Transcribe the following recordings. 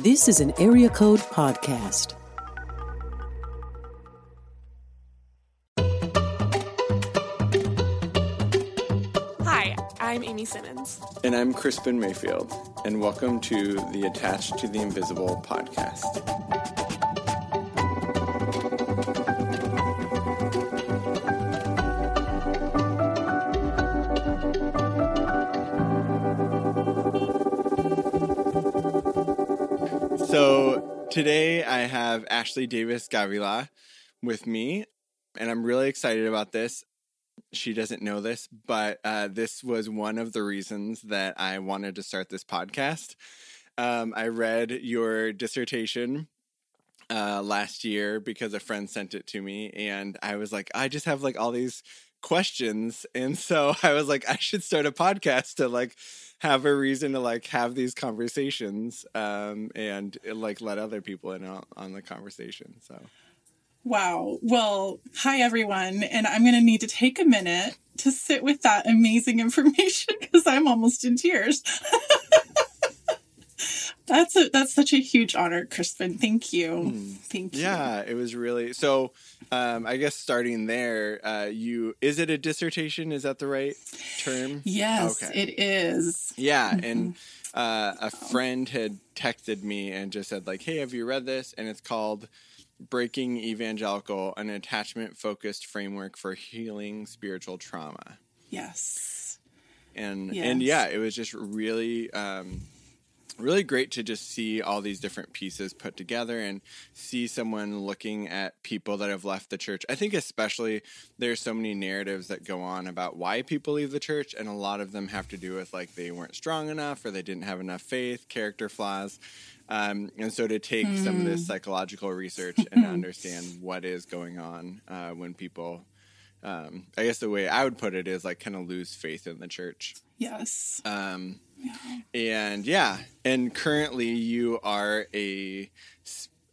This is an Area Code Podcast. Hi, I'm Amy Simmons. And I'm Crispin Mayfield, and welcome to the Attached to the Invisible podcast. Today I have Ashley Davis Gavila with me, and I'm really excited about this. She doesn't know this, but uh, this was one of the reasons that I wanted to start this podcast. Um, I read your dissertation uh, last year because a friend sent it to me, and I was like, I just have like all these questions, and so I was like, I should start a podcast to like have a reason to like have these conversations um, and like let other people in on, on the conversation. So. Wow. Well, hi everyone. And I'm going to need to take a minute to sit with that amazing information because I'm almost in tears. that's a that's such a huge honor, Crispin. Thank you. Mm. Thank you. Yeah, it was really so um, I guess starting there, uh, you is it a dissertation? Is that the right term? Yes, okay. it is. Yeah, mm-hmm. and uh, a friend had texted me and just said like, "Hey, have you read this?" And it's called Breaking Evangelical: An Attachment-Focused Framework for Healing Spiritual Trauma. Yes. And yes. and yeah, it was just really um, really great to just see all these different pieces put together and see someone looking at people that have left the church. I think especially there's so many narratives that go on about why people leave the church and a lot of them have to do with like they weren't strong enough or they didn't have enough faith, character flaws. Um, and so to take mm. some of this hmm. psychological research and understand what is going on uh, when people um, I guess the way I would put it is like kind of lose faith in the church. Yes. Um, and yeah, and currently you are a,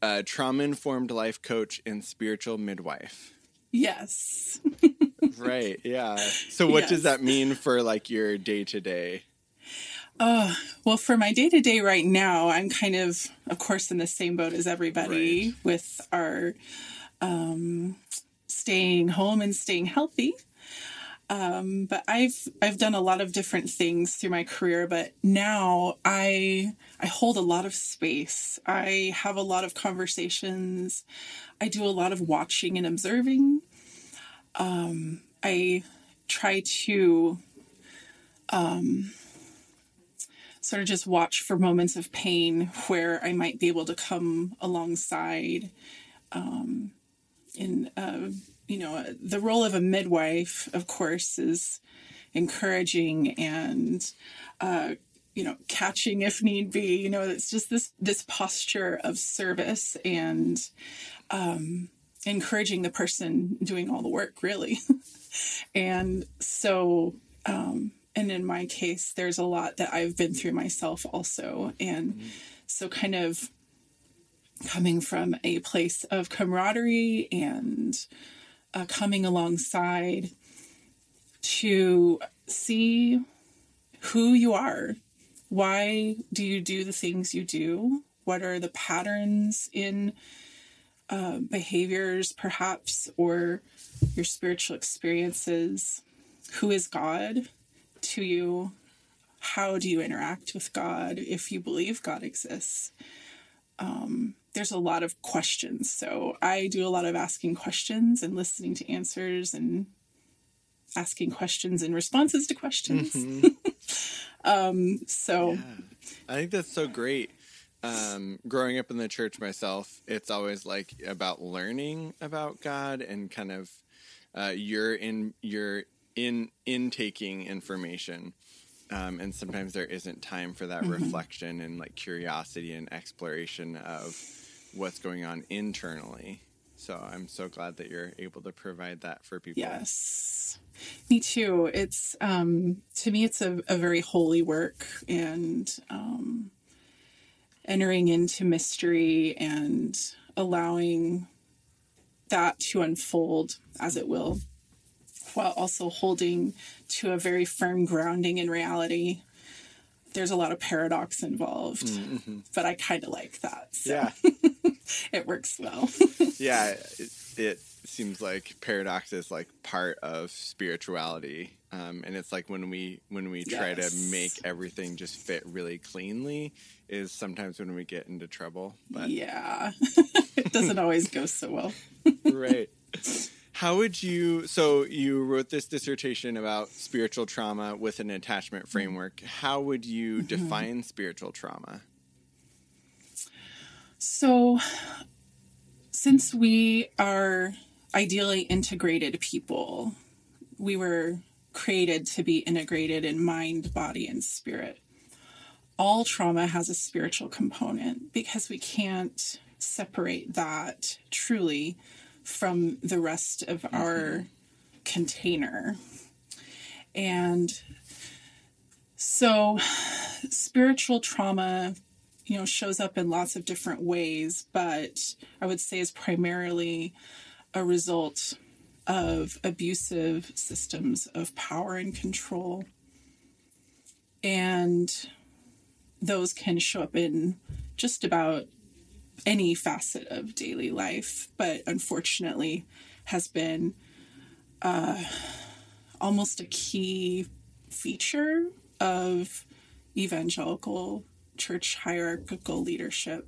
a trauma informed life coach and spiritual midwife. Yes. right. Yeah. So what yes. does that mean for like your day to day? Uh, well, for my day to day right now, I'm kind of, of course, in the same boat as everybody right. with our um, staying home and staying healthy. Um, but I've I've done a lot of different things through my career, but now I I hold a lot of space. I have a lot of conversations. I do a lot of watching and observing. Um, I try to um, sort of just watch for moments of pain where I might be able to come alongside um, in uh, you know, the role of a midwife, of course, is encouraging and, uh, you know, catching if need be. You know, it's just this this posture of service and um, encouraging the person doing all the work, really. and so, um, and in my case, there's a lot that I've been through myself also, and mm-hmm. so kind of coming from a place of camaraderie and uh, coming alongside to see who you are. Why do you do the things you do? What are the patterns in uh, behaviors, perhaps, or your spiritual experiences? Who is God to you? How do you interact with God if you believe God exists? Um, there's a lot of questions. So I do a lot of asking questions and listening to answers and asking questions and responses to questions. Mm-hmm. um, so yeah. I think that's so great. Um, growing up in the church myself, it's always like about learning about God and kind of uh, you're in you're in intaking information. Um, and sometimes there isn't time for that mm-hmm. reflection and like curiosity and exploration of what's going on internally. So I'm so glad that you're able to provide that for people. Yes. Me too. It's um to me it's a, a very holy work and um entering into mystery and allowing that to unfold as it will while also holding to a very firm grounding in reality there's a lot of paradox involved, Mm-hmm. but I kind of like that. So Yeah. it works well. yeah. It, it seems like paradox is like part of spirituality. Um, and it's like when we when we try to make everything just fit really cleanly is sometimes when we get into trouble. But yeah. it doesn't always go so well. right. How would you? So you wrote this dissertation about spiritual trauma with an attachment mm-hmm. framework. How would you mm-hmm. define spiritual trauma? So, since we are ideally integrated people, we were created to be integrated in mind, body, and spirit. All trauma has a spiritual component because we can't separate that truly from the rest of mm-hmm. our container. And so, spiritual trauma you know shows up in lots of different ways but i would say is primarily a result of abusive systems of power and control and those can show up in just about any facet of daily life but unfortunately has been uh, almost a key feature of evangelical church hierarchical leadership.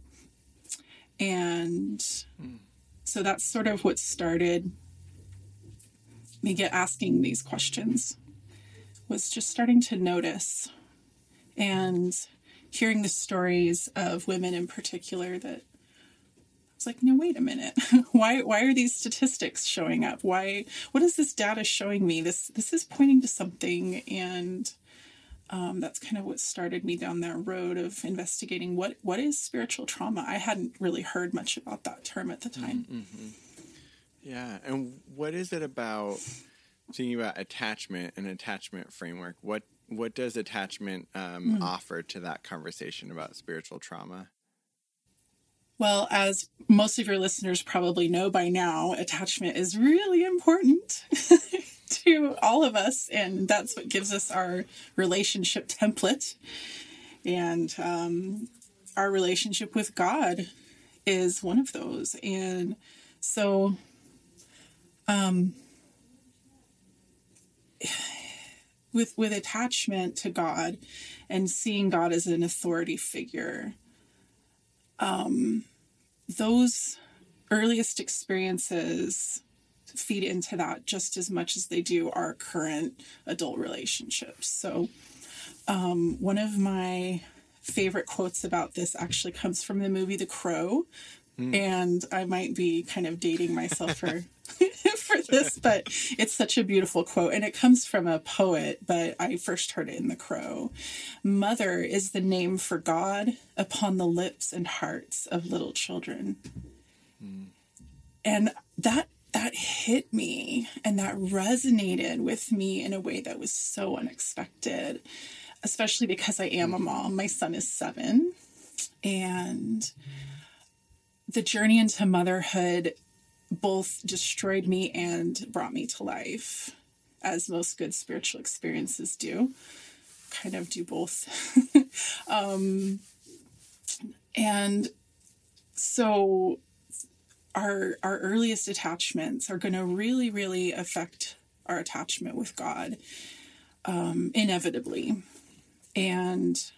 And so that's sort of what started me get asking these questions was just starting to notice and hearing the stories of women in particular that I was like, no, wait a minute. why why are these statistics showing up? Why what is this data showing me? This this is pointing to something and um, that's kind of what started me down that road of investigating what what is spiritual trauma. I hadn't really heard much about that term at the time. Yeah, and what is it about thinking about attachment and attachment framework? What what does attachment um, offer to that conversation about spiritual trauma? Well, as most of your listeners probably know by now, attachment is really important to all of us, and that's what gives us our relationship template. And um, our relationship with God is one of those. And so, um, with with attachment to God and seeing God as an authority figure, those earliest experiences feed into that just as much as they do our current adult relationships. So, um, one of my favorite quotes about this actually comes from the movie The Crow. Mm. And I might be kind of dating myself for for this, but it's such a beautiful quote, and it comes from a poet. But I first heard it in The Crow. Mother is the name for God upon the lips and hearts of little children, mm. and that that hit me, and that resonated with me in a way that was so unexpected, especially because I am a mm. mom. My son is seven, and the journey into motherhood both destroyed me and brought me to life, as most good spiritual experiences do. Kind of do both. um, and so our our earliest attachments are going to really, really affect our attachment with God um, inevitably, and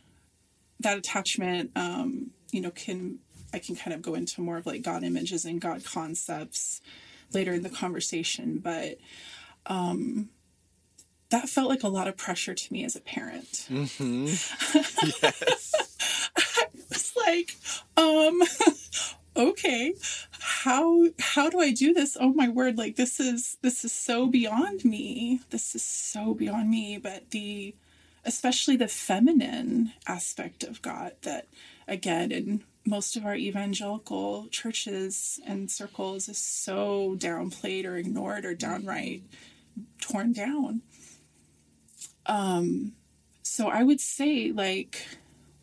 that attachment, um, you know, can I can kind of go into more of like God images and God concepts later in the conversation, but um, that felt like a lot of pressure to me as a parent. Yes. It's like, um, okay, how how do I do this? Oh my word! Like this is this is so beyond me. This is so beyond me. But the especially the feminine aspect of God that again in most of our evangelical churches and circles is so downplayed or ignored or downright torn down. Um, so I would say like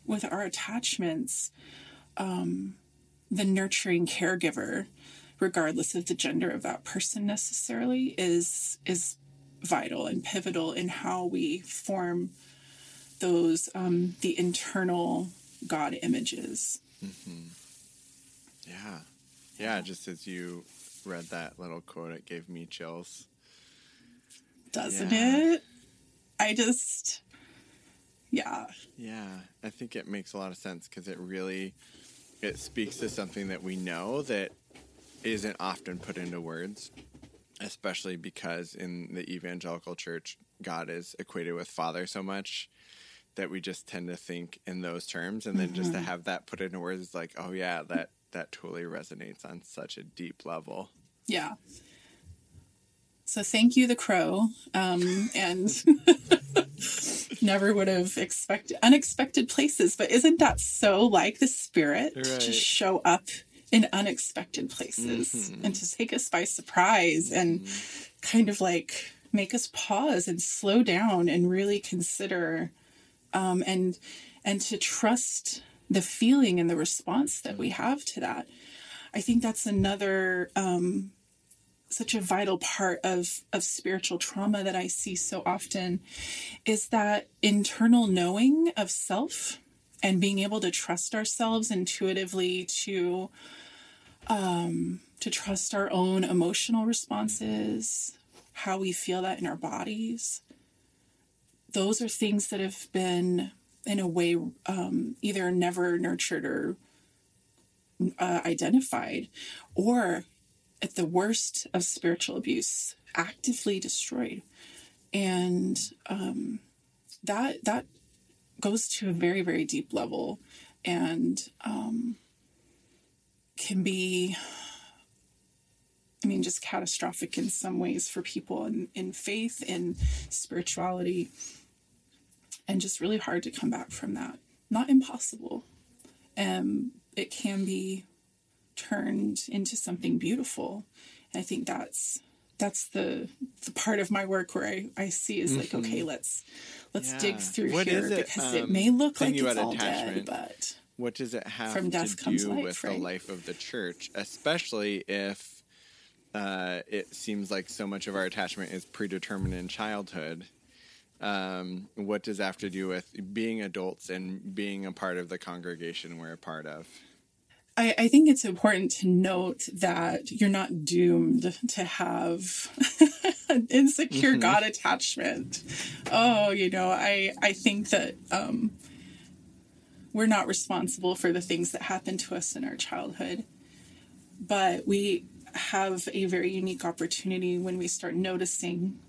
with our attachments, um, the nurturing caregiver, regardless of the gender of that person necessarily, is is vital and pivotal in how we form those um, the internal God images. Mm-hmm. Yeah. Yeah, just as you read that little quote, it gave me chills. Doesn't Yeah. it? I just, yeah, Yeah, I think it makes a lot of sense because it really it speaks to something that we know that isn't often put into words, especially because in the evangelical church, God is equated with Father so much that we just tend to think in those terms, and then just to mm-hmm. have that put into words is like, oh yeah, that that totally resonates on such a deep level. yeah. So thank you, the crow, um, and never would have expected unexpected places. But isn't that so like the spirit to Right. just show up in unexpected places mm-hmm. and to take us by surprise and mm-hmm. kind of like make us pause and slow down and really consider um, and and to trust the feeling and the response that we have to that. I think that's another um, such a vital part of of spiritual trauma that I see so often is that internal knowing of self and being able to trust ourselves intuitively to um, to trust our own emotional responses, how we feel that in our bodies. Those are things that have been, in a way, um, either never nurtured or uh, identified, or at the worst of spiritual abuse, actively destroyed. And um, that that goes to a very very deep level, and um, can be I mean, just catastrophic in some ways for people in, in faith, in spirituality, and just really hard to come back from that. Not impossible. Um, it can be turned into something beautiful. And I think that's that's the the part of my work where I, I see is like, okay, let's let's dig through What here it, because it um, may look like it's all dead, attachment? but What does it have From death to comes do life, with right? the life of the church, especially if uh, it seems like so much of our attachment is predetermined in childhood? Um, what does that have to do with being adults and being a part of the congregation we're a part of? I, I think it's important to note that you're not doomed to have an insecure God attachment. Oh, you know, I, I think that um, we're not responsible for the things that happen to us in our childhood, but we have a very unique opportunity when we start noticing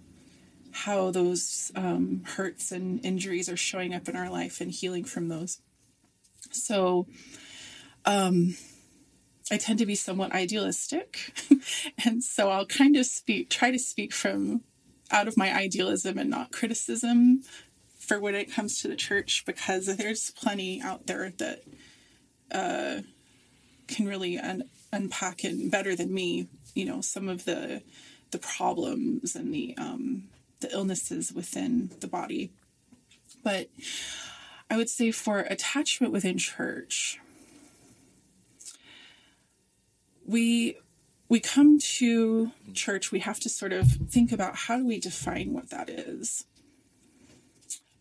how those um, hurts and injuries are showing up in our life and healing from those. So, I tend to be somewhat idealistic. and so I'll kind of speak, try to speak from out of my idealism and not criticism for when it comes to the church because there's plenty out there that uh, can really un- unpack it better than me, you know, some of the the problems and the um, the illnesses within the body. But I would say for attachment within church, we we come to church we have to sort of think about how do we define what that is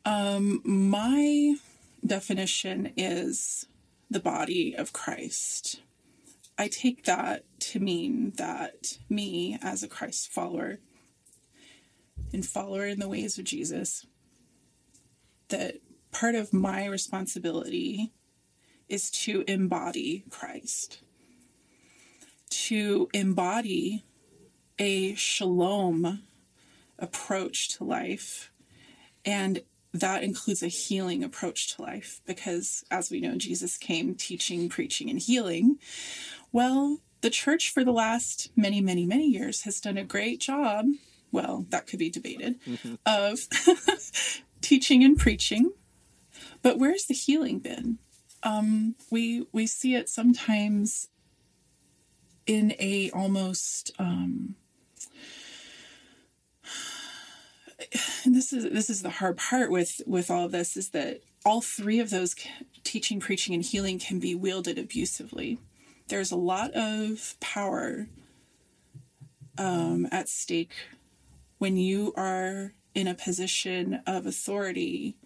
um my definition is the body of christ i take that to mean that me as a christ follower and follower in the ways of jesus that part of my responsibility is to embody christ to embody a shalom approach to life. And that includes a healing approach to life because, as we know, Jesus came teaching, preaching, and healing. Well, the church for the last many, many, many years has done a great job. Well, that could be debated of teaching and preaching. But where's the healing been? Um, we we see it sometimes in a almost um and this is this is the hard part with with all of this is that all three of those teaching preaching and healing can be wielded abusively there's a lot of power um, at stake when you are in a position of authority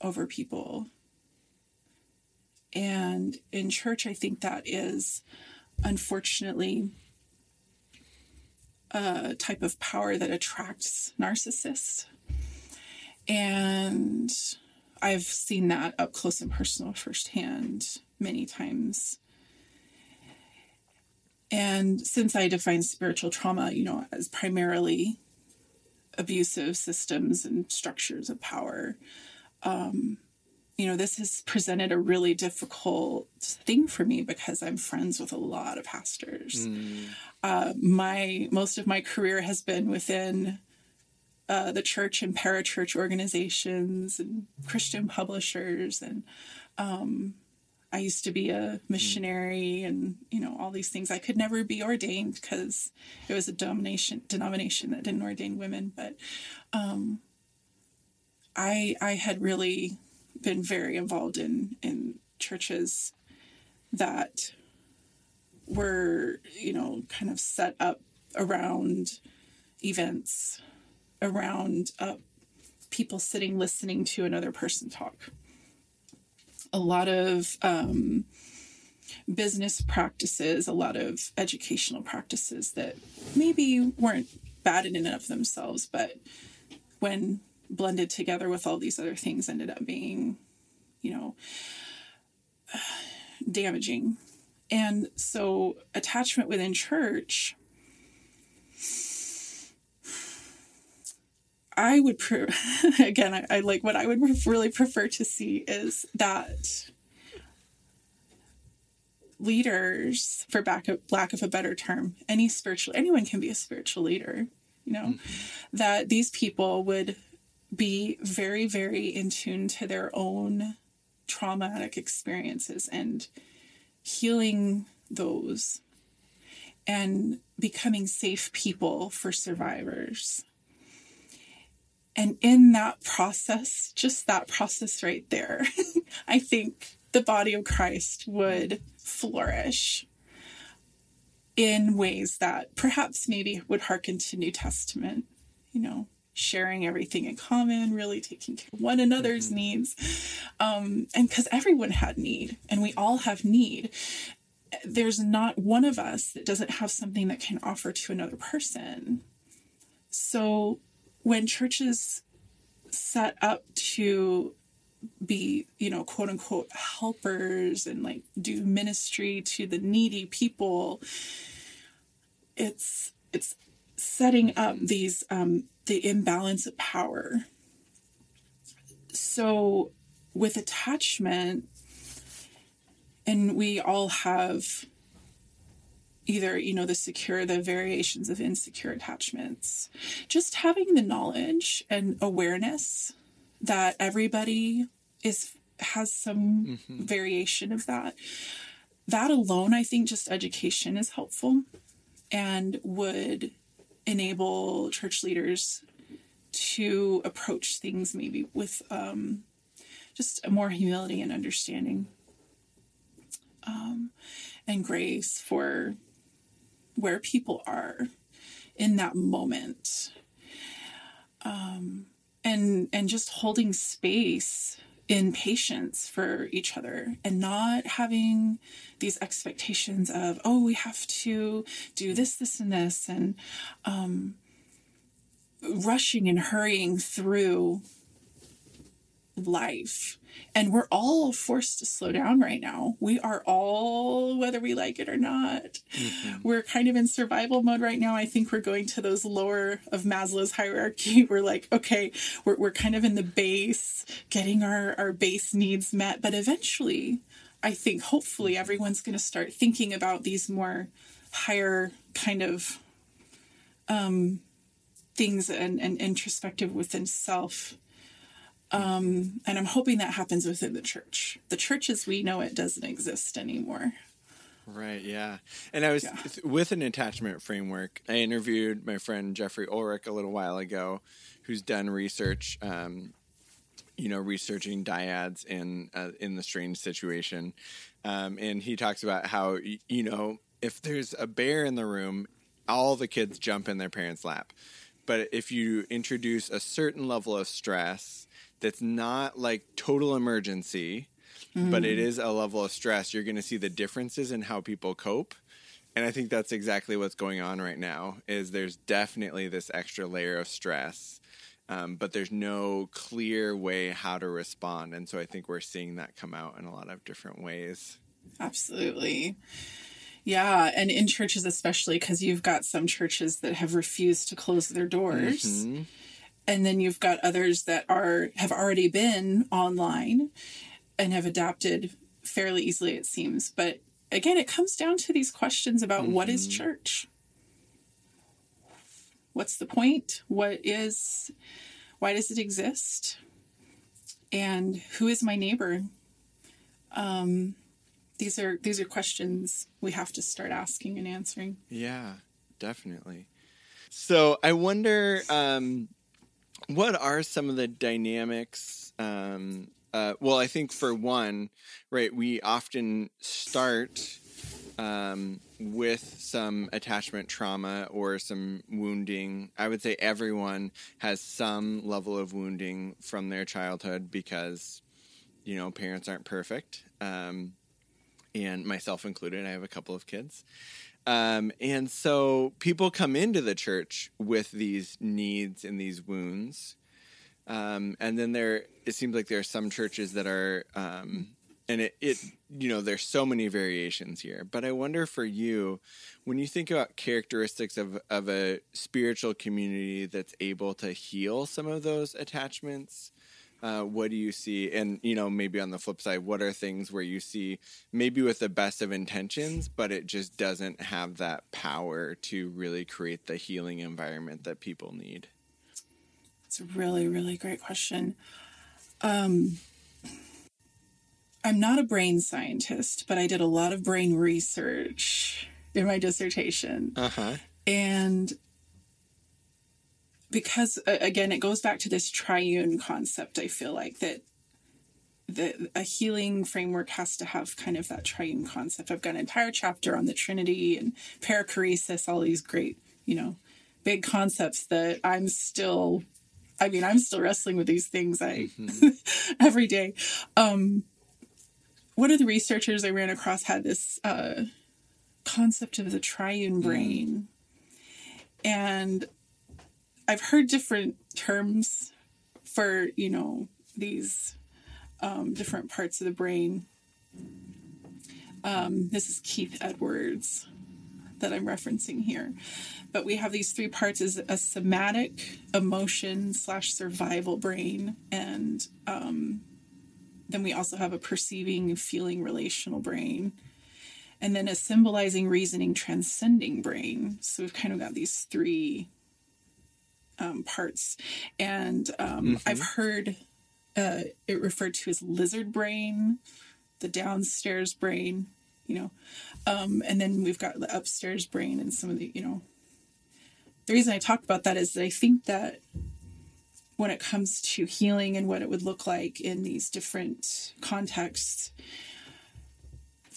over people. And in church, I think that is unfortunately a type of power that attracts narcissists. And I've seen that up close and personal firsthand many times. And since I define spiritual trauma, you know, as primarily abusive systems and structures of power, um, you know, this has presented a really difficult thing for me because I'm friends with a lot of pastors. Mm. Uh, my most of my career has been within uh, the church and parachurch organizations and Christian publishers, and um, I used to be a missionary, and you know all these things. I could never be ordained because it was a denomination denomination that didn't ordain women, but um, I I had really been very involved in in churches that were you know kind of set up around events around uh, people sitting listening to another person talk a lot of um, business practices a lot of educational practices that maybe weren't bad in and of themselves but when blended together with all these other things ended up being, you know, damaging. And so attachment within church I would pre- again I, I, like what I would really prefer to see is that leaders for back of, lack of a better term any spiritual anyone can be a spiritual leader you know mm-hmm. that these people would be very, very in tune to their own traumatic experiences and healing those and becoming safe people for survivors. And in that process, just that process right there, I think the body of Christ would flourish in ways that perhaps maybe would hearken to New Testament, you know, sharing everything in common, really taking care of one another's mm-hmm. needs. Um, and because everyone had need and we all have need, there's not one of us that doesn't have something that can offer to another person. So when churches set up to be, you know, quote unquote helpers and like do ministry to the needy people, it's it's setting up these um, the imbalance of power. So, with attachment, and we all have either you know the secure the variations of insecure attachments just having the knowledge and awareness that everybody is has some mm-hmm. variation of that that alone i think just education is helpful and would enable church leaders to approach things maybe with um, just more humility and understanding um, and grace for where people are in that moment. Um, and and just holding space in patience for each other and not having these expectations of oh we have to do this this and this and um, rushing and hurrying through life and we're all forced to slow down right now. We are all, whether we like it or not, mm-hmm. we're kind of in survival mode right now. I think we're going to those lower of Maslow's hierarchy. We're like, okay, we're, we're kind of in the base, getting our, our base needs met. But eventually, I think hopefully everyone's going to start thinking about these more higher kind of um, things and, and introspective within self um, and I'm hoping that happens within the church. The church as we know it doesn't exist anymore. Right, yeah. And I was yeah. with an attachment framework. I interviewed my friend Jeffrey Ulrich a little while ago, who's done research, um, you know, researching dyads in uh, in the strange situation, um, and he talks about how you know if there's a bear in the room, all the kids jump in their parents' lap, but if you introduce a certain level of stress that's not like total emergency, but it is a level of stress, you're going to see the differences in how people cope. And I think that's exactly what's going on right now. Is there's definitely this extra layer of stress, um, but there's no clear way how to respond. And so I think we're seeing that come out in a lot of different ways. Absolutely. Yeah, and in churches especially because you've got some churches that have refused to close their doors. Mhm. And then you've got others that are have already been online and have adapted fairly easily it seems. But again, it comes down to these questions about what is church? What's the point? What is why does it exist? And who is my neighbor? Um these are these are questions we have to start asking and answering. Yeah, definitely. So I wonder, um, what are some of the dynamics? Um, uh, well, I think for one, right, we often start um, with some attachment trauma or some wounding. I would say everyone has some level of wounding from their childhood because, you know, parents aren't perfect. Um, and myself included, I have a couple of kids. Um, and so people come into the church with these needs and these wounds. Um, and then there, it seems like there are some churches that are, um, and it, it, you know, there's so many variations here. But I wonder for you, when you think about characteristics of, of a spiritual community that's able to heal some of those attachments, uh, what do you see? And, you know, maybe on the flip side, what are things where you see maybe with the best of intentions, but it just doesn't have that power to really create the healing environment that people need? It's a really, really great question. Um, I'm not a brain scientist, but I did a lot of brain research in my dissertation. Uh huh. And because, uh, again, it goes back to this triune concept, I feel like that. The, a healing framework has to have kind of that triune concept. I've got an entire chapter on the Trinity and perichoresis, all these great, you know, big concepts that I'm still I mean, I'm still wrestling with these things I every day. Um, one of the researchers I ran across had this uh, concept of the triune brain, and I've heard different terms for you know these um, different parts of the brain. Um, this is Keith Edwards that I'm referencing here. But we have these three parts as a somatic, emotion slash survival brain, and um, then we also have a perceiving, feeling, relational brain, and then a symbolizing, reasoning, transcending brain. So we've kind of got these three um, parts, and um, I've heard uh, it referred to as lizard brain, the downstairs brain, you know, um, and then we've got the upstairs brain and some of the, you know, the reason I talk about that is that I think that when it comes to healing and what it would look like in these different contexts,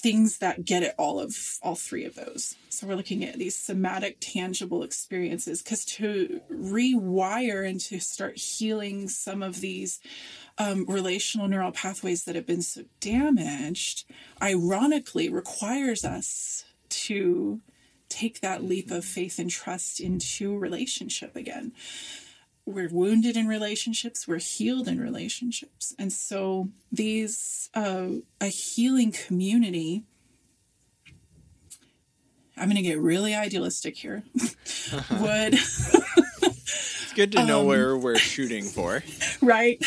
things that get at all of all three of those. So we're looking at these somatic, tangible experiences because to rewire and to start healing some of these um, relational neural pathways that have been so damaged, ironically, requires us to take that leap of faith and trust into relationship again. We're wounded in relationships, we're healed in relationships. And so, these, uh, a healing community, I'm going to get really idealistic here, would, It's good to know where we're shooting for. right?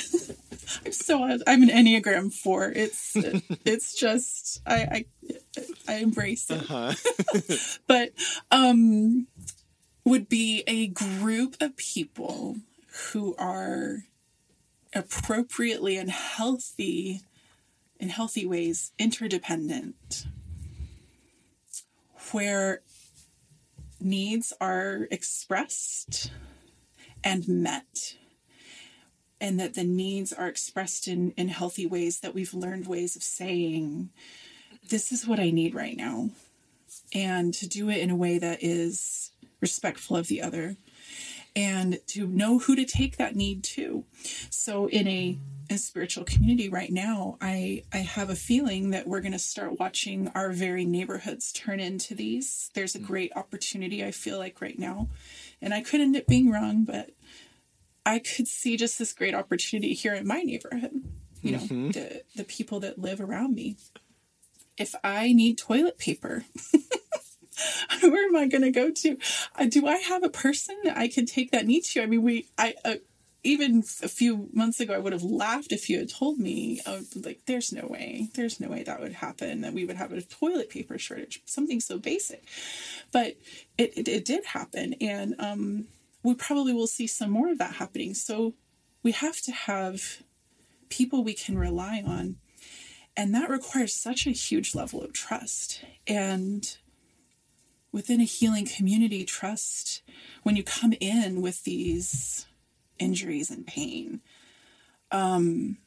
I'm so I'm an Enneagram four. It's it's just I I, I embrace it. Huh? but um would be a group of people who are appropriately and healthy in healthy ways interdependent where needs are expressed and met and that the needs are expressed in in healthy ways that we've learned ways of saying this is what i need right now and to do it in a way that is respectful of the other and to know who to take that need to. So in a, a spiritual community right now, I I have a feeling that we're going to start watching our very neighborhoods turn into these. There's a great opportunity I feel like right now, and I could end up being wrong, but I could see just this great opportunity here in my neighborhood. You know, Mm-hmm. the the people that live around me. If I need toilet paper, where am I going to go to? Uh, do I have a person I can take that need to? I mean, we, I, uh, even a few months ago, I would have laughed if you had told me, oh, like, there's no way, there's no way that would happen, that we would have a toilet paper shortage, something so basic. But it, it, it did happen. And um, we probably will see some more of that happening. So we have to have people we can rely on. And that requires such a huge level of trust. And within a healing community, trust when you come in with these injuries and pain. Um,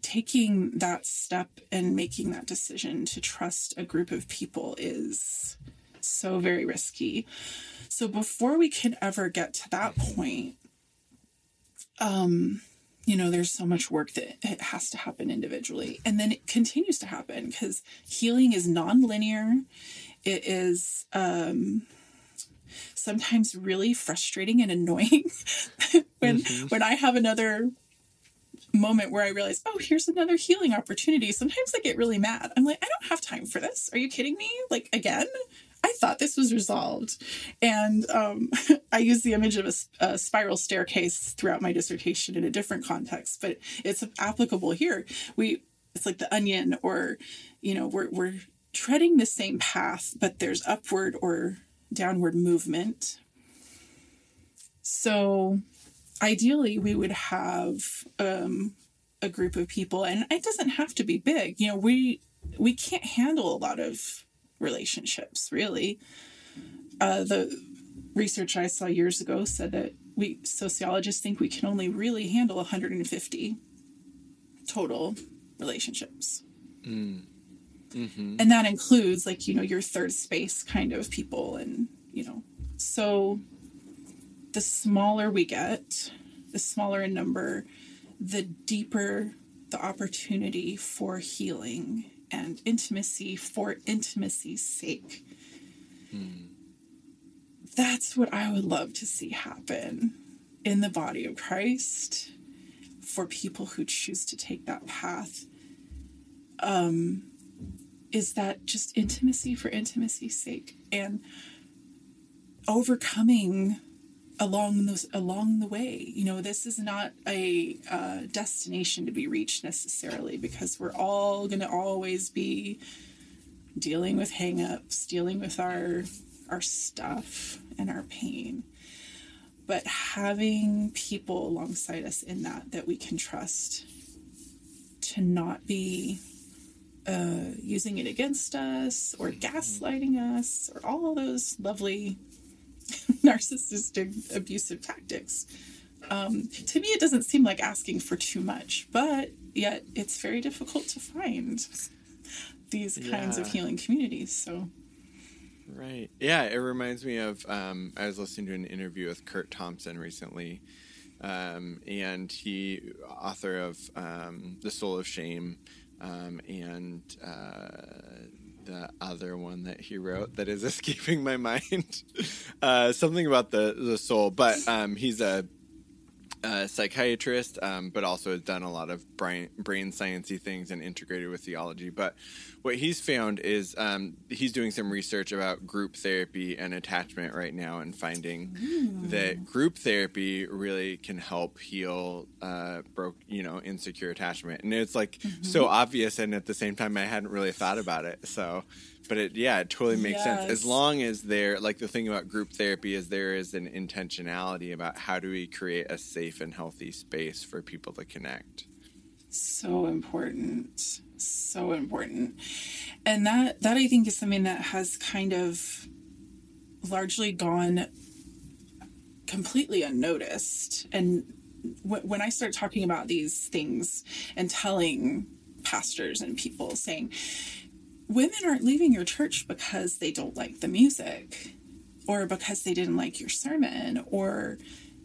taking that step and making that decision to trust a group of people is so very risky. So before we can ever get to that point, um, you know, there's so much work that it has to happen individually. And then it continues to happen because healing is non-linear. It is um, sometimes really frustrating and annoying when when I have another moment where I realize, oh, here's another healing opportunity. Sometimes I get really mad. I'm like, I don't have time for this. Are you kidding me? Like again? I thought this was resolved. And um, I use the image of a spiral staircase throughout my dissertation in a different context, but it's applicable here. We, it's like the onion, or, you know, we're, we're treading the same path, but there's upward or downward movement. So ideally, we would have um, a group of people, and it doesn't have to be big. You know, we we can't handle a lot of relationships really. Uh, the research I saw years ago said that we sociologists think we can only really handle 150 total relationships. And that includes like, you know, your third space kind of people and, you know, so the smaller we get, the smaller in number, the deeper the opportunity for healing and intimacy for intimacy's sake. That's what I would love to see happen in the body of Christ for people who choose to take that path. Um, is that just intimacy for intimacy's sake and overcoming along those along the way. You know this is not a uh, destination to be reached necessarily because we're all going to always be dealing with hangups dealing with our our stuff and our pain. But having people alongside us in that that we can trust to not be uh, using it against us or gaslighting us or all those lovely narcissistic abusive tactics. Um, to me, it doesn't seem like asking for too much, but yet it's very difficult to find these kinds of healing communities. So, Right. Yeah, it reminds me of um, I was listening to an interview with Curt Thompson recently, um, and he author of um, The Soul of Shame, um, and uh, the other one that he wrote that is escaping my mind, uh, something about the the soul. But um, he's a a psychiatrist, um, but also has done a lot of brain brain sciencey things and integrated with theology. But what he's found is um, he's doing some research about group therapy and attachment right now, and finding that group therapy really can help heal uh, broke, you know, insecure attachment. And it's like so obvious, and at the same time, I hadn't really thought about it. So. But it, yeah, it totally makes sense. As long as there, like the thing about group therapy is there is an intentionality about how do we create a safe and healthy space for people to connect. so important so important and that that i think is something that has kind of largely gone completely unnoticed and w- when i start talking about these things and telling pastors and people saying women aren't leaving your church because they don't like the music or because they didn't like your sermon or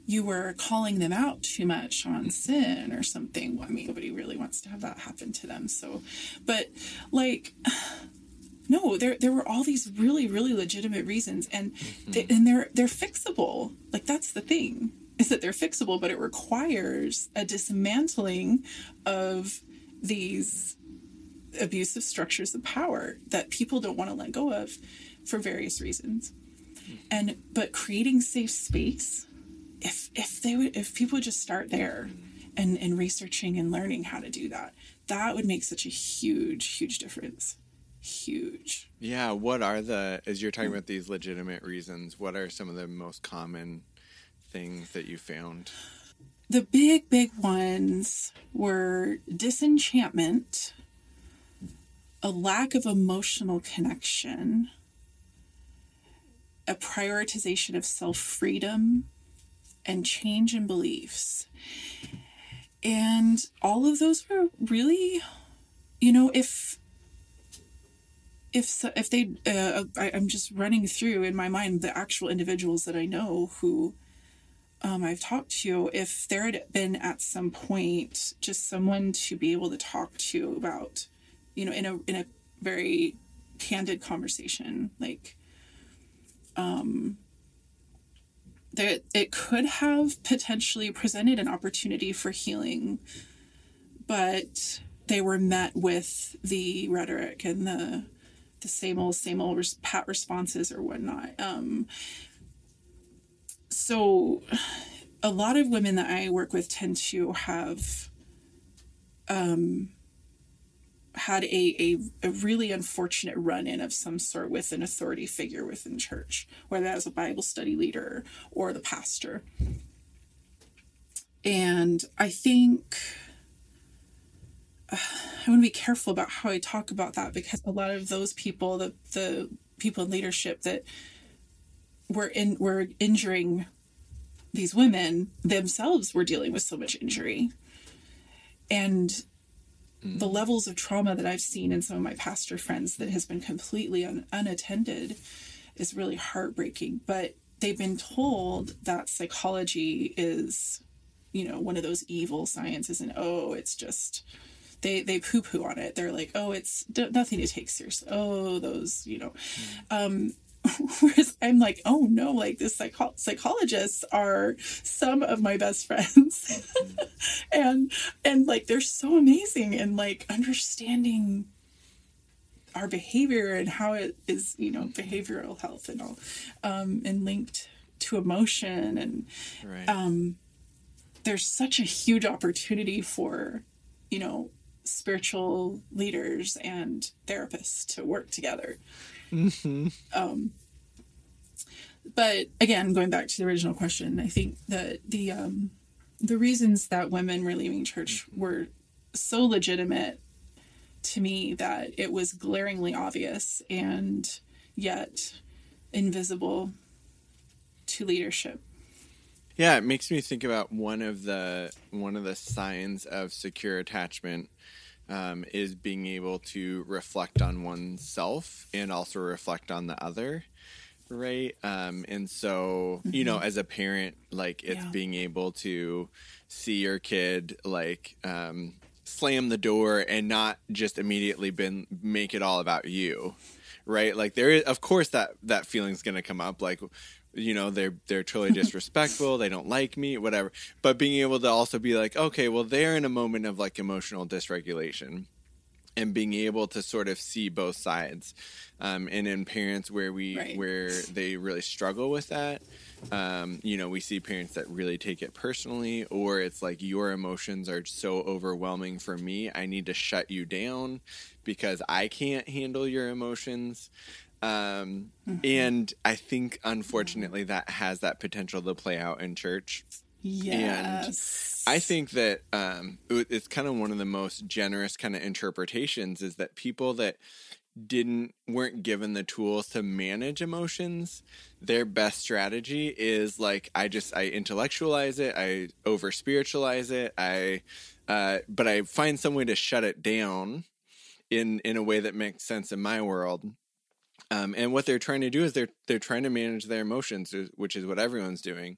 you were calling them out too much on sin or something. Well, I mean, nobody really wants to have that happen to them. So, but like, no, there there were all these really really legitimate reasons, and mm-hmm. they, and they're they're fixable. Like that's the thing is that they're fixable, but it requires a dismantling of these abusive structures of power that people don't want to let go of for various reasons. And but creating safe space, if if they would if people would just start there and, and researching and learning how to do that, that would make such a huge, huge difference. Huge. Yeah, what are the as you're talking mm. about these legitimate reasons, what are some of the most common things that you found? The big, big ones were disenchantment, a lack of emotional connection, a prioritization of self freedom, and change in beliefs. And all of those were really, you know, if if so, if they, uh, I, I'm just running through in my mind the actual individuals that I know who um, I've talked to, if there had been at some point just someone to be able to talk to about, you know, in a in a very candid conversation, like, um, that it could have potentially presented an opportunity for healing, but they were met with the rhetoric and the the same old same old res- pat responses or whatnot. Um, so a lot of women that I work with tend to have um, had a, a, a really unfortunate run in of some sort with an authority figure within church, whether that was a Bible study leader or the pastor. And I think uh, I want to be careful about how I talk about that because a lot of those people, the, the people in leadership that were in were injuring these women themselves were dealing with so much injury and the levels of trauma that i've seen in some of my pastor friends that has been completely un- unattended is really heartbreaking. But they've been told that psychology is you know one of those evil sciences and oh it's just they they poo poo on it. They're like oh it's d- nothing to take seriously. Oh those you know. Um whereas I'm like, oh no, like the psycho- psychologists are some of my best friends, and and like they're so amazing and like understanding our behavior and how it is, you know, behavioral health and all, um, and linked to emotion and Right. um, there's such a huge opportunity for, you know, spiritual leaders and therapists to work together. Um, but again, going back to the original question, I think that the um, the reasons that women were leaving church were so legitimate to me that it was glaringly obvious and yet invisible to leadership. Yeah, it makes me think about one of the one of the signs of secure attachment um, is being able to reflect on oneself and also reflect on the other, right? Um, and so, you know, as a parent, like it's Yeah. being able to see your kid like um, slam the door and not just immediately been make it all about you, right? Like there is, of course, that that feeling's gonna come up, like you know they're they're totally disrespectful they don't like me whatever. But being able to also be like okay well they're in a moment of like emotional dysregulation. And being able to sort of see both sides um, and in parents where we Right. where they really struggle with that um, you know we see parents that really take it personally or it's like your emotions are so overwhelming for me i need to shut you down because i can't handle your emotions um, and i think unfortunately that has that potential to play out in church Yes. I think that um, it- it's kind of one of the most generous kind of interpretations is that people that didn't weren't given the tools to manage emotions, their best strategy is like I just I intellectualize it, I over spiritualize it, I uh, but I find some way to shut it down in in a way that makes sense in my world. Um, and what they're trying to do is they're they're trying to manage their emotions, which is what everyone's doing.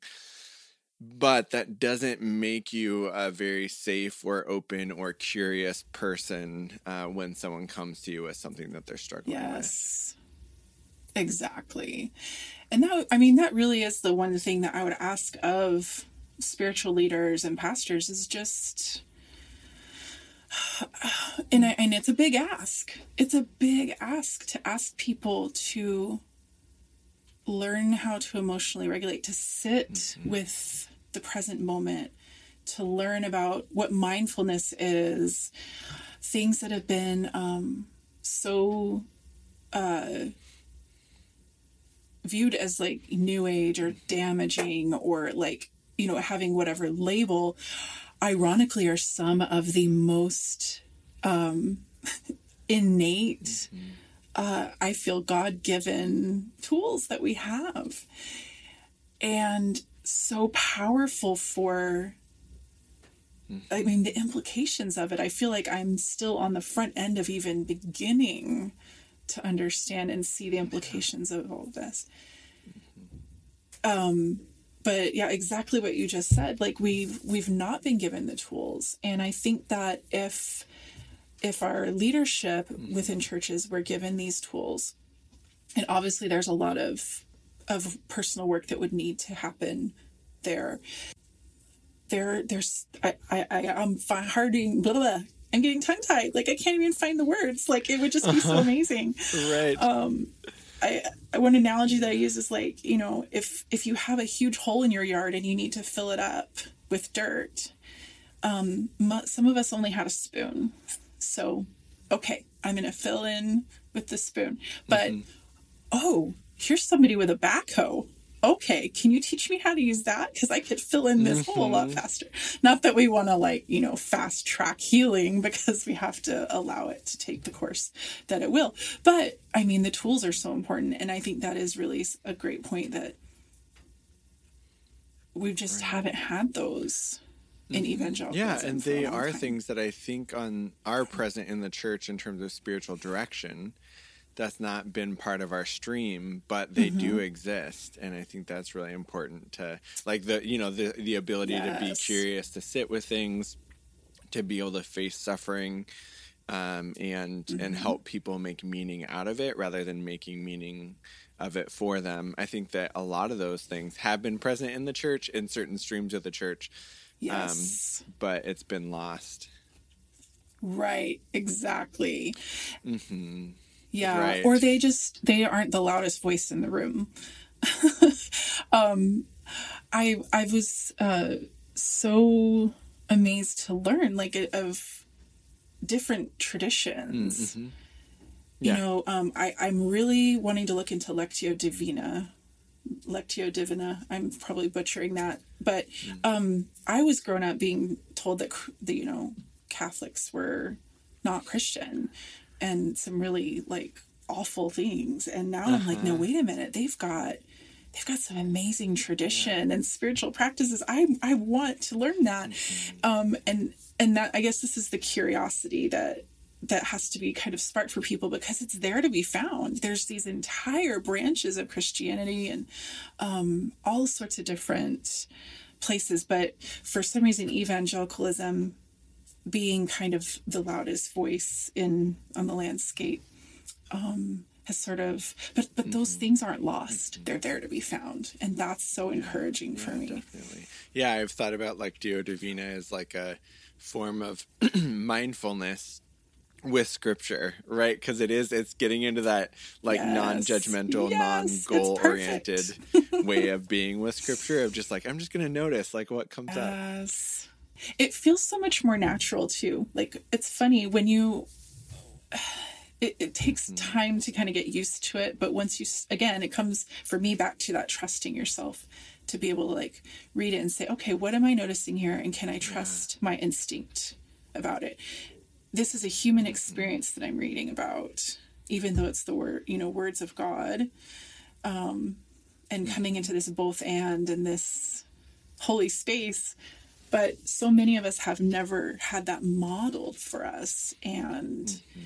But that doesn't make you a very safe or open or curious person uh, when someone comes to you with something that they're struggling yes. with. Yes, exactly. And that, I mean, that really is the one thing that I would ask of spiritual leaders and pastors is just and I, and it's a big ask. It's a big ask to ask people to learn how to emotionally regulate, to sit mm-hmm. with the present moment, to learn about what mindfulness is, things that have been um, so uh, viewed as like new age or damaging or like you know having whatever label ironically are some of the most um, innate, mm-hmm. uh, I feel God given tools that we have. And so powerful for. I mean, the implications of it. I feel like I'm still on the front end of even beginning to understand and see the implications of all of this. Um, but yeah exactly what you just said. Like we've we've not been given the tools. And i think that if if our leadership within churches were given these tools and obviously there's a lot of of personal work that would need to happen there. There there's i i, I i'm finding blah, blah, blah. i'm getting tongue tied like i can't even find the words. Like it would just be so amazing. Right. Um I, one analogy that I use is like, you know, if if you have a huge hole in your yard and you need to fill it up with dirt, um, some of us only had a spoon, so okay, I'm gonna fill in with the spoon. But mm-hmm. oh, here's somebody with a backhoe okay, can you teach me how to use that? Because I could fill in this mm-hmm. hole a lot mm-hmm. faster. Not that we want to, like, you know, fast track healing because we have to allow it to take the course that it will. But I mean, the tools are so important. And I think that is really a great point that we just right. haven't had those in mm-hmm. evangelical. Yeah, and they are time. things that I think on are present in the church in terms of spiritual direction that's not been part of our stream, but they mm-hmm. do exist, and I think that's really important to like the you know the the ability yes. to be curious, to sit with things, to be able to face suffering, um, and mm-hmm. and help people make meaning out of it rather than making meaning of it for them. I think that a lot of those things have been present in the church in certain streams of the church, um, yes, um, but it's been lost. Right, exactly. Mm-hmm. Yeah. Right. Or they just they aren't the loudest voice in the room. um I I was uh so amazed to learn like of different traditions. Mm-hmm. Yeah. You know, um I I'm really wanting to look into Lectio Divina. Lectio Divina. I'm probably butchering that, but mm. um I was grown up being told that the you know Catholics were not Christian and some really like awful things. And now uh-huh. I'm like, no, uh-huh. wait a minute. They've got they've got some amazing tradition yeah. and spiritual practices. I I want to learn that. Mm-hmm. Um and and that I guess this is the curiosity that that has to be kind of sparked for people because it's there to be found. There's these entire branches of Christianity and um, all sorts of different places, but for some reason, evangelicalism being kind of the loudest voice in on the landscape um, has sort of but but those mm-hmm. things aren't lost. Mm-hmm. they're there to be found. And that's so encouraging yeah, for me. definitely. Yeah i've thought about Lectio Divina as like a form of mindfulness with scripture right? Because it is it's getting into that like yes. non-judgmental yes, non-goal oriented way of being with scripture of just like i'm just gonna notice like what comes yes. up it feels so much more natural too. Like it's funny when you it, it takes mm-hmm. time to kind of get used to it, but once you again, it comes for me back to that trusting yourself to be able to like read it and say, okay, what am I noticing here, and can I trust yeah. my instinct about it? This is a human mm-hmm. experience that I'm reading about, even though it's the word, you know, words of God, um, and coming into this both and and this holy space but so many of us have never had that modeled for us and mm-hmm.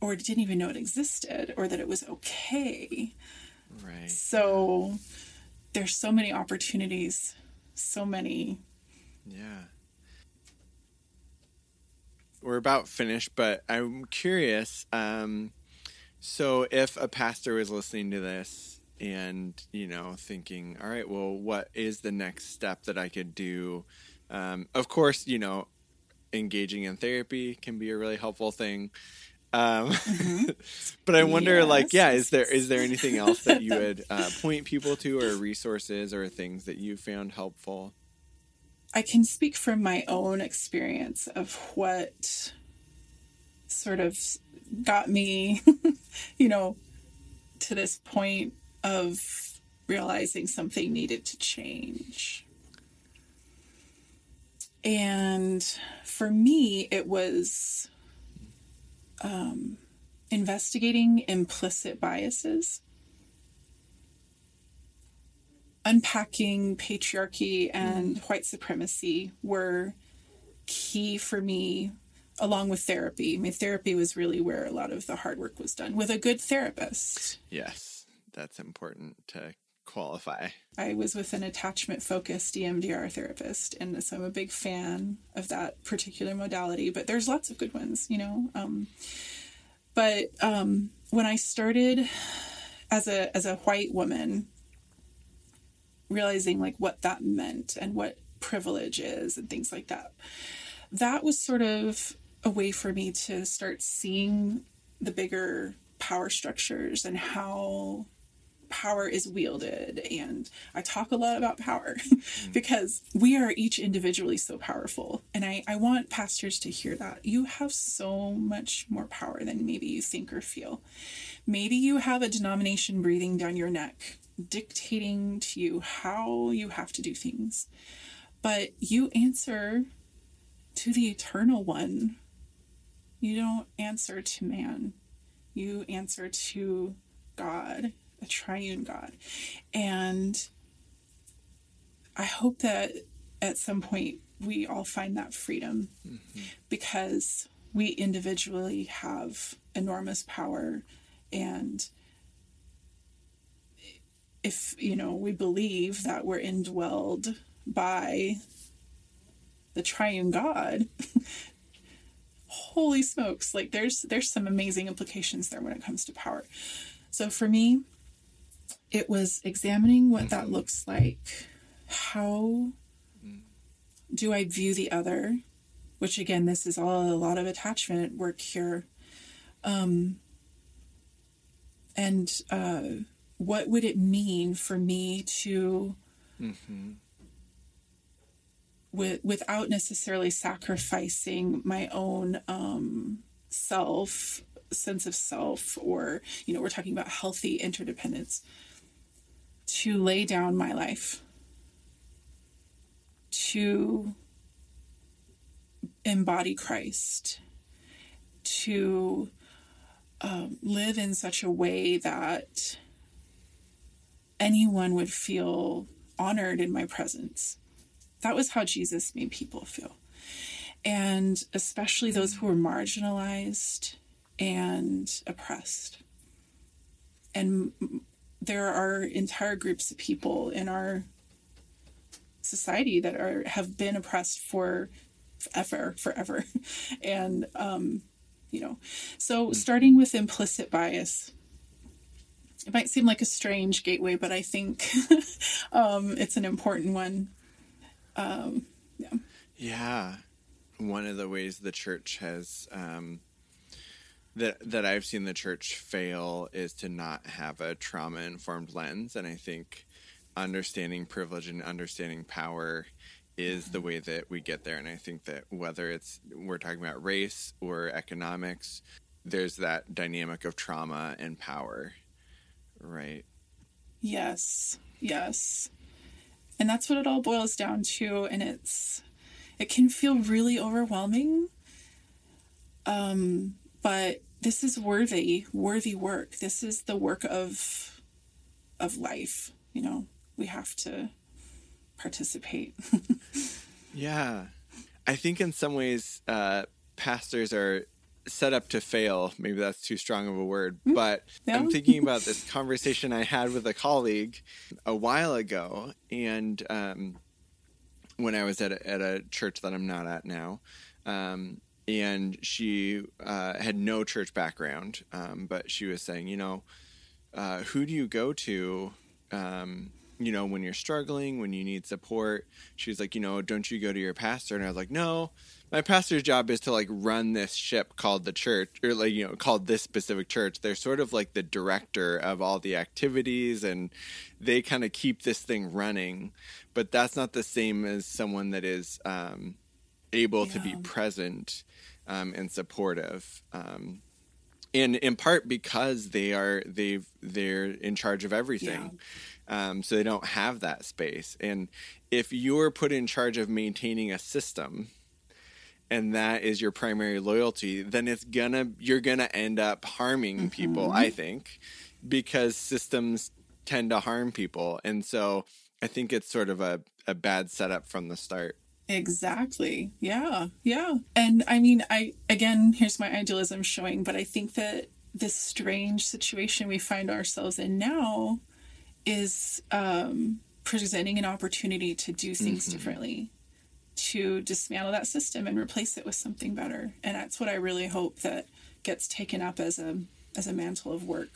or didn't even know it existed or that it was okay. Right. So there's so many opportunities, so many. Yeah. We're about finished, but I'm curious. Um, so, if a pastor was listening to this and, you know, thinking, all right, well, what is the next step that I could do? Um, of course, you know, engaging in therapy can be a really helpful thing. Um, but I wonder, like, yeah, is there is there anything else that you would uh, point people to, or resources, or things that you found helpful? I can speak from my own experience of what sort of got me, you know, to this point of realizing something needed to change. And for me, it was um, investigating implicit biases, unpacking patriarchy and white supremacy were key for me along with therapy. My therapy was really where a lot of the hard work was done with a good therapist. Yes, that's important to qualify. I was with an attachment focused EMDR therapist, and so I'm a big fan of that particular modality. But there's lots of good ones, you know. Um, but um, when I started as a as a white woman, realizing like what that meant and what privilege is and things like that, that was sort of a way for me to start seeing the bigger power structures and how power is wielded and i talk a lot about power mm-hmm. because we are each individually so powerful and I, I want pastors to hear that. You have so much more power than maybe you think or feel. Maybe you have a denomination breathing down your neck dictating to you how you have to do things but you answer to the eternal one. You don't answer to man. You answer to god a triune God. And I hope that at some point we all find that freedom mm-hmm. because we individually have enormous power and if you know we believe that we're indwelled by the triune god holy smokes like there's there's some amazing implications there when it comes to power so for me it was examining what that mm-hmm. looks like. How do I view the other? Which again, this is all a lot of attachment work here. Um, and uh, what would it mean for me to, mm-hmm. with, without necessarily sacrificing my own um, self, sense of self, or, you know, we're talking about healthy interdependence to lay down my life, to embody Christ, to um, live in such a way that anyone would feel honored in my presence. That was how Jesus made people feel. And especially those who were marginalized and oppressed. And there are entire groups of people in our society that are have been oppressed for ever forever. And um you know so starting with implicit bias it might seem like a strange gateway but i think um it's an important one. Um yeah. Yeah. One of the ways the church has um that that I've seen the church fail is to not have a trauma informed lens, and I think understanding privilege and understanding power is the way that we get there. And I think that whether it's we're talking about race or economics, there's that dynamic of trauma and power, right? Yes, yes, and that's what it all boils down to. And it's it can feel really overwhelming. Um, but this is worthy, worthy work. This is the work of of life. You know, we have to participate. yeah. I think in some ways uh, pastors are set up to fail. Maybe that's too strong of a word, but Yeah. I'm thinking about this conversation I had with a colleague a while ago, and um, when I was at a, at a church that I'm not at now. Um, and she uh, had no church background, um, but she was saying, you know, uh, who do you go to um, you know when you're struggling when you need support? She's like you know don't you go to your pastor? And i was like no my pastor's job is to like run this ship called the church or like you know called this specific church. They're sort of like the director of all the activities and they kind of keep this thing running but that's not the same as someone that is um, able to be present um, and supportive. Um, and in part because they are they've they're in charge of everything. Um, so they don't have that space. And if you're put in charge of maintaining a system and that is your primary loyalty then it's gonna you're gonna end up harming people i think because systems tend to harm people. And so i think it's sort of a, a bad setup from the start Exactly. Yeah. Yeah. And I mean, I, again, here's my idealism showing, but I think that this strange situation we find ourselves in now is um, presenting an opportunity to do things differently, to dismantle that system and replace it with something better. And that's what I really hope that gets taken up as a as a mantle of work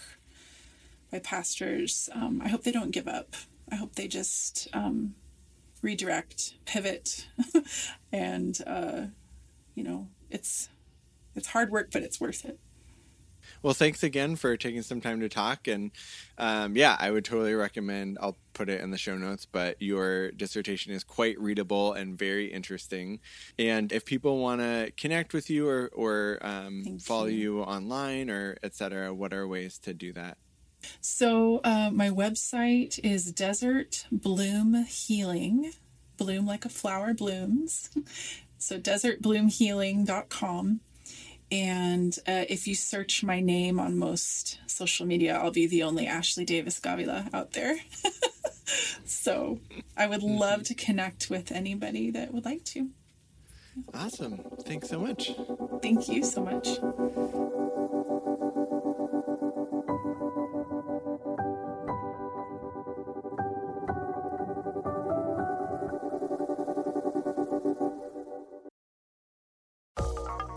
by pastors. Um, I hope they don't give up. I hope they just um, redirect, pivot, and uh, you know, it's it's hard work, but it's worth it. Well, thanks again for taking some time to talk. And um, yeah, I would totally recommend, I'll put it in the show notes, but your dissertation is quite readable and very interesting. And if people want to connect with you or, or um, follow you. you online or et cetera, what are ways to do that? So uh, my website is Desert Bloom Healing, bloom like a flower blooms. So desertbloomhealing.com. And uh, if you search my name on most social media, I'll be the only Ashley Davis Gavila out there. so I would love to connect with anybody that would like to. Awesome. Thanks so much. Thank you so much.